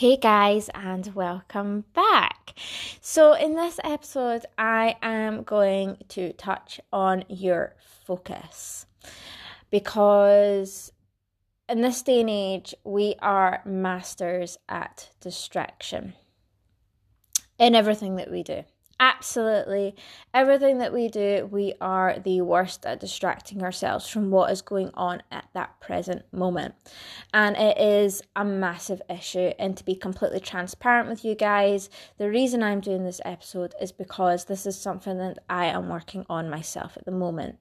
Hey guys, and welcome back. So, in this episode, I am going to touch on your focus because in this day and age, we are masters at distraction in everything that we do absolutely everything that we do, we are the worst at distracting ourselves from what is going on at that present moment. And it is a massive issue. And to be completely transparent with you guys, the reason I'm doing this episode is because this is something that I am working on myself at the moment.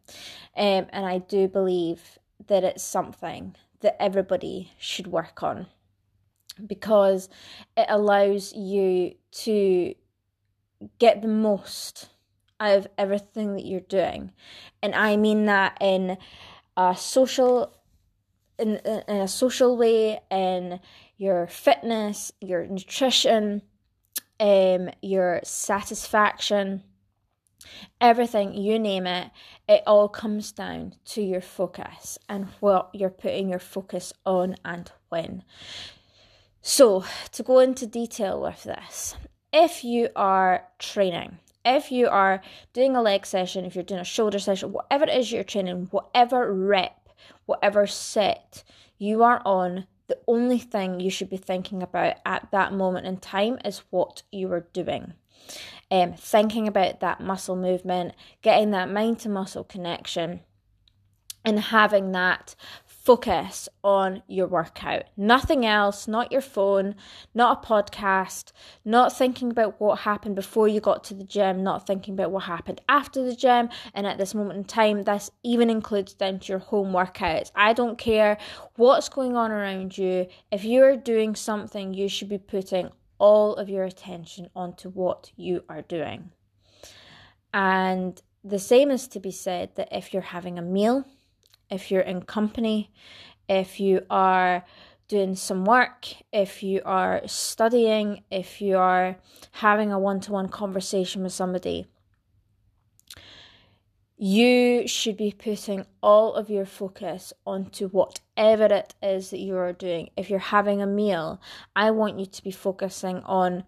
Um, and I do believe that it's something that everybody should work on because it allows you to get the most out of everything that you're doing. And I mean that in a social in, in a social way, in your fitness, your nutrition, um, your satisfaction, everything, you name it, it all comes down to your focus and what you're putting your focus on and when. So, to go into detail with this, if you are training, if you are doing a leg session, if you're doing a shoulder session, whatever it is you're training, whatever rep, whatever set you are on, the only thing you should be thinking about at that moment in time is what you are doing. Um, thinking about that muscle movement, getting that mind to muscle connection, and having that focus on your workout. Nothing else, not your phone, not a podcast, not thinking about what happened before you got to the gym, not thinking about what happened after the gym. And at this moment in time, this even includes down to your home workouts. I don't care what's going on around you. If you're doing something, you should be putting all of your attention onto what you are doing. And the same is to be said that if you're having a meal, if you're in company, if you are doing some work, if you are studying, if you are having a one to one conversation with somebody, you should be putting all of your focus onto whatever it is that you are doing. If you're having a meal, I want you to be focusing on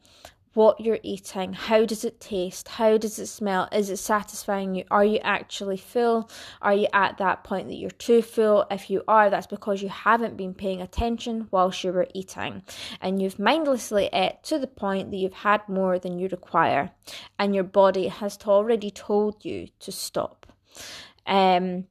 what you're eating, how does it taste, how does it smell, is it satisfying you, are you actually full, are you at that point that you're too full? If you are, that's because you haven't been paying attention whilst you were eating and you've mindlessly ate to the point that you've had more than you require and your body has already told you to stop. Um,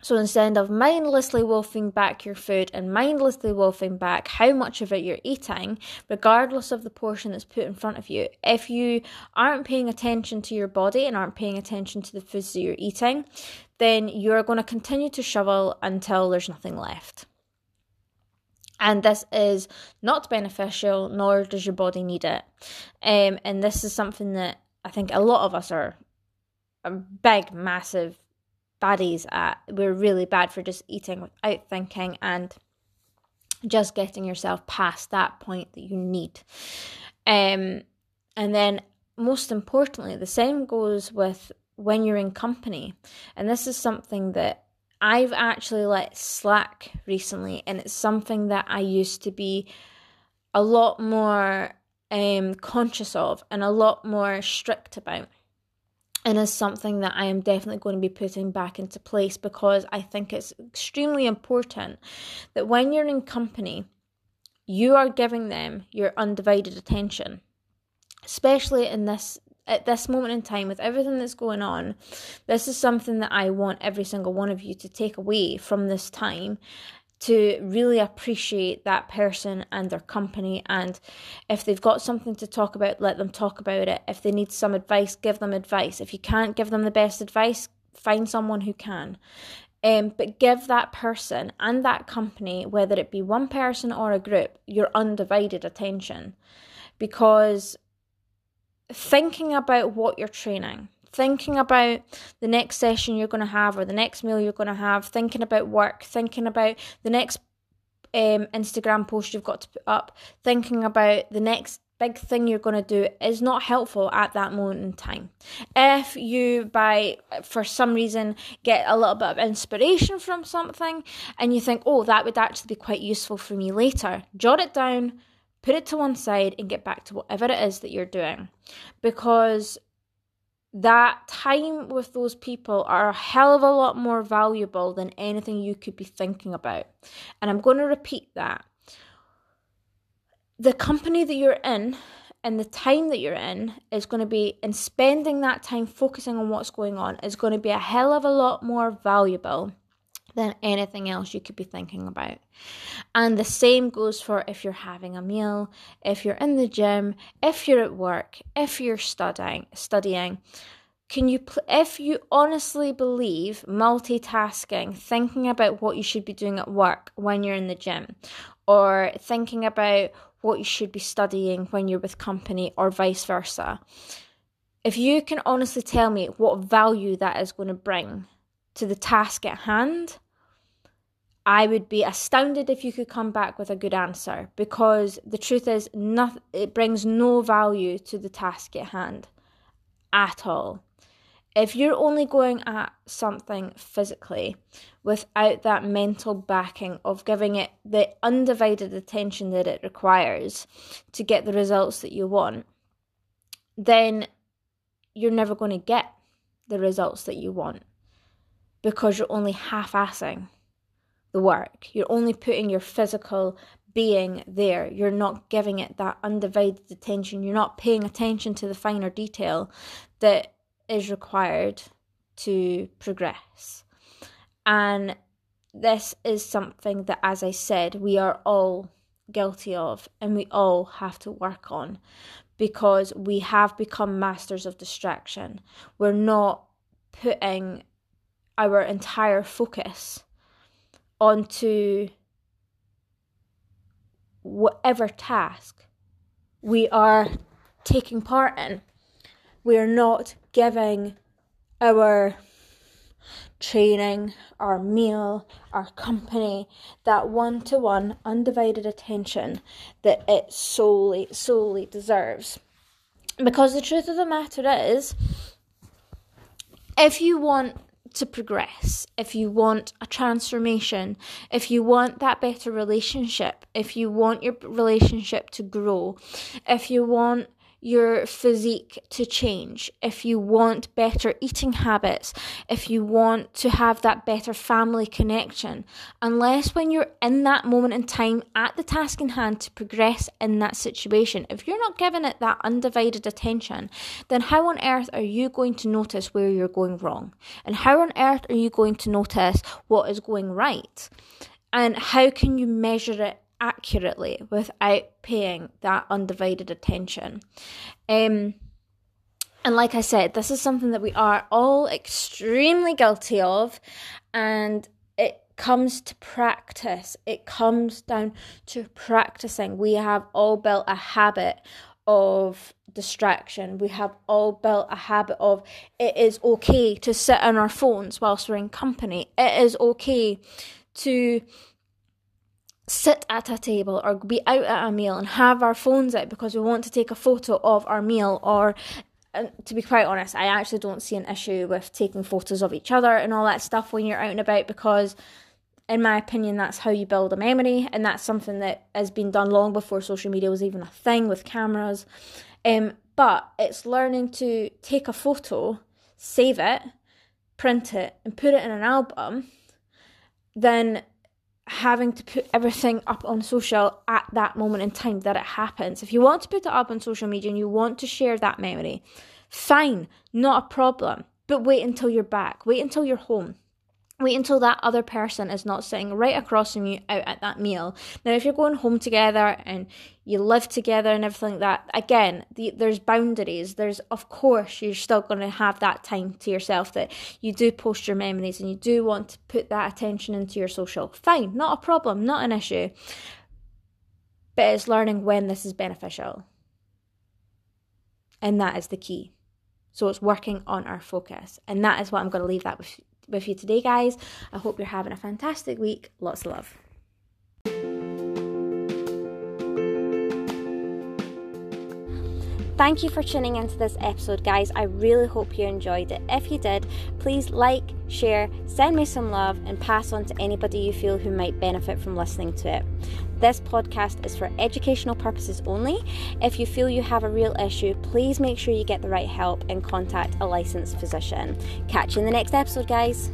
so instead of mindlessly wolfing back your food and mindlessly wolfing back how much of it you're eating, regardless of the portion that's put in front of you, if you aren't paying attention to your body and aren't paying attention to the foods that you're eating, then you're going to continue to shovel until there's nothing left. And this is not beneficial, nor does your body need it. Um, and this is something that I think a lot of us are a big, massive baddies at. We're really bad for just eating without thinking and just getting yourself past that point that you need. Um, and then, most importantly, the same goes with when you're in company. And this is something that I've actually let slack recently, and it's something that I used to be a lot more um, conscious of and a lot more strict about and is something that I am definitely going to be putting back into place because I think it's extremely important that when you're in company, you are giving them your undivided attention, especially in this at this moment in time with everything that's going on. This is something that I want every single one of you to take away from this time to really appreciate that person and their company. And if they've got something to talk about, let them talk about it. If they need some advice, give them advice. If you can't give them the best advice, find someone who can. Um, but give that person and that company, whether it be one person or a group, your undivided attention. Because thinking about what you're training, thinking about the next session you're going to have or the next meal you're going to have, thinking about work, thinking about the next um, Instagram post you've got to put up, thinking about the next big thing you're going to do is not helpful at that moment in time. If you, by for some reason, get a little bit of inspiration from something and you think, oh, that would actually be quite useful for me later, jot it down, put it to one side, and get back to whatever it is that you're doing. Because that time with those people are a hell of a lot more valuable than anything you could be thinking about. And I'm going to repeat that. The company that you're in and the time that you're in is going to be, and spending that time focusing on what's going on is going to be a hell of a lot more valuable than anything else you could be thinking about. And the same goes for if you're having a meal, if you're in the gym, if you're at work, if you're studying, studying. Can you pl- if you honestly believe multitasking, thinking about what you should be doing at work when you're in the gym or thinking about what you should be studying when you're with company or vice versa. If you can honestly tell me what value that is going to bring to the task at hand, I would be astounded if you could come back with a good answer because the truth is nothing it brings no value to the task at hand at all. If you're only going at something physically without that mental backing of giving it the undivided attention that it requires to get the results that you want, then you're never going to get the results that you want because you're only half assing the work. You're only putting your physical being there. You're not giving it that undivided attention. You're not paying attention to the finer detail that is required to progress. And this is something that, as I said, we are all guilty of and we all have to work on because we have become masters of distraction. We're not putting our entire focus onto whatever task we are taking part in. We are not giving our training, our meal, our company that one to one undivided attention that it solely, solely deserves. Because the truth of the matter is, if you want to progress, if you want a transformation, if you want that better relationship, if you want your relationship to grow, if you want your physique to change, if you want better eating habits, if you want to have that better family connection, unless when you're in that moment in time at the task in hand to progress in that situation, if you're not giving it that undivided attention, then how on earth are you going to notice where you're going wrong? And how on earth are you going to notice what is going right? And how can you measure it accurately without paying that undivided attention. Um, and like I said, this is something that we are all extremely guilty of, and it comes to practice. It comes down to practicing. We have all built a habit of distraction. We have all built a habit of it is okay to sit on our phones whilst we're in company. It is okay to sit at a table or be out at a meal and have our phones out because we want to take a photo of our meal or to be quite honest, I actually don't see an issue with taking photos of each other and all that stuff when you're out and about because, in my opinion, that's how you build a memory, and that's something that has been done long before social media was even a thing with cameras. Um, but it's learning to take a photo, save it, print it, and put it in an album, then having to put everything up on social at that moment in time that it happens. If you want to put it up on social media and you want to share that memory, fine, not a problem. But wait until you're back. Wait until you're home. Wait until that other person is not sitting right across from you out at that meal. Now, if you're going home together and you live together and everything like that, again, the, there's boundaries. There's, of course, you're still going to have that time to yourself that you do post your memories and you do want to put that attention into your social. Fine, not a problem, not an issue. But it's learning when this is beneficial And that is the key. So it's working on our focus. And that is what I'm going to leave that with, with you today, guys. I hope you're having a fantastic week. Lots of love. Thank you for tuning into this episode, guys. I really hope you enjoyed it. If you did, please like, share, send me some love, and pass on to anybody you feel who might benefit from listening to it. This podcast is for educational purposes only. If you feel you have a real issue, please make sure you get the right help and contact a licensed physician. Catch you in the next episode, guys.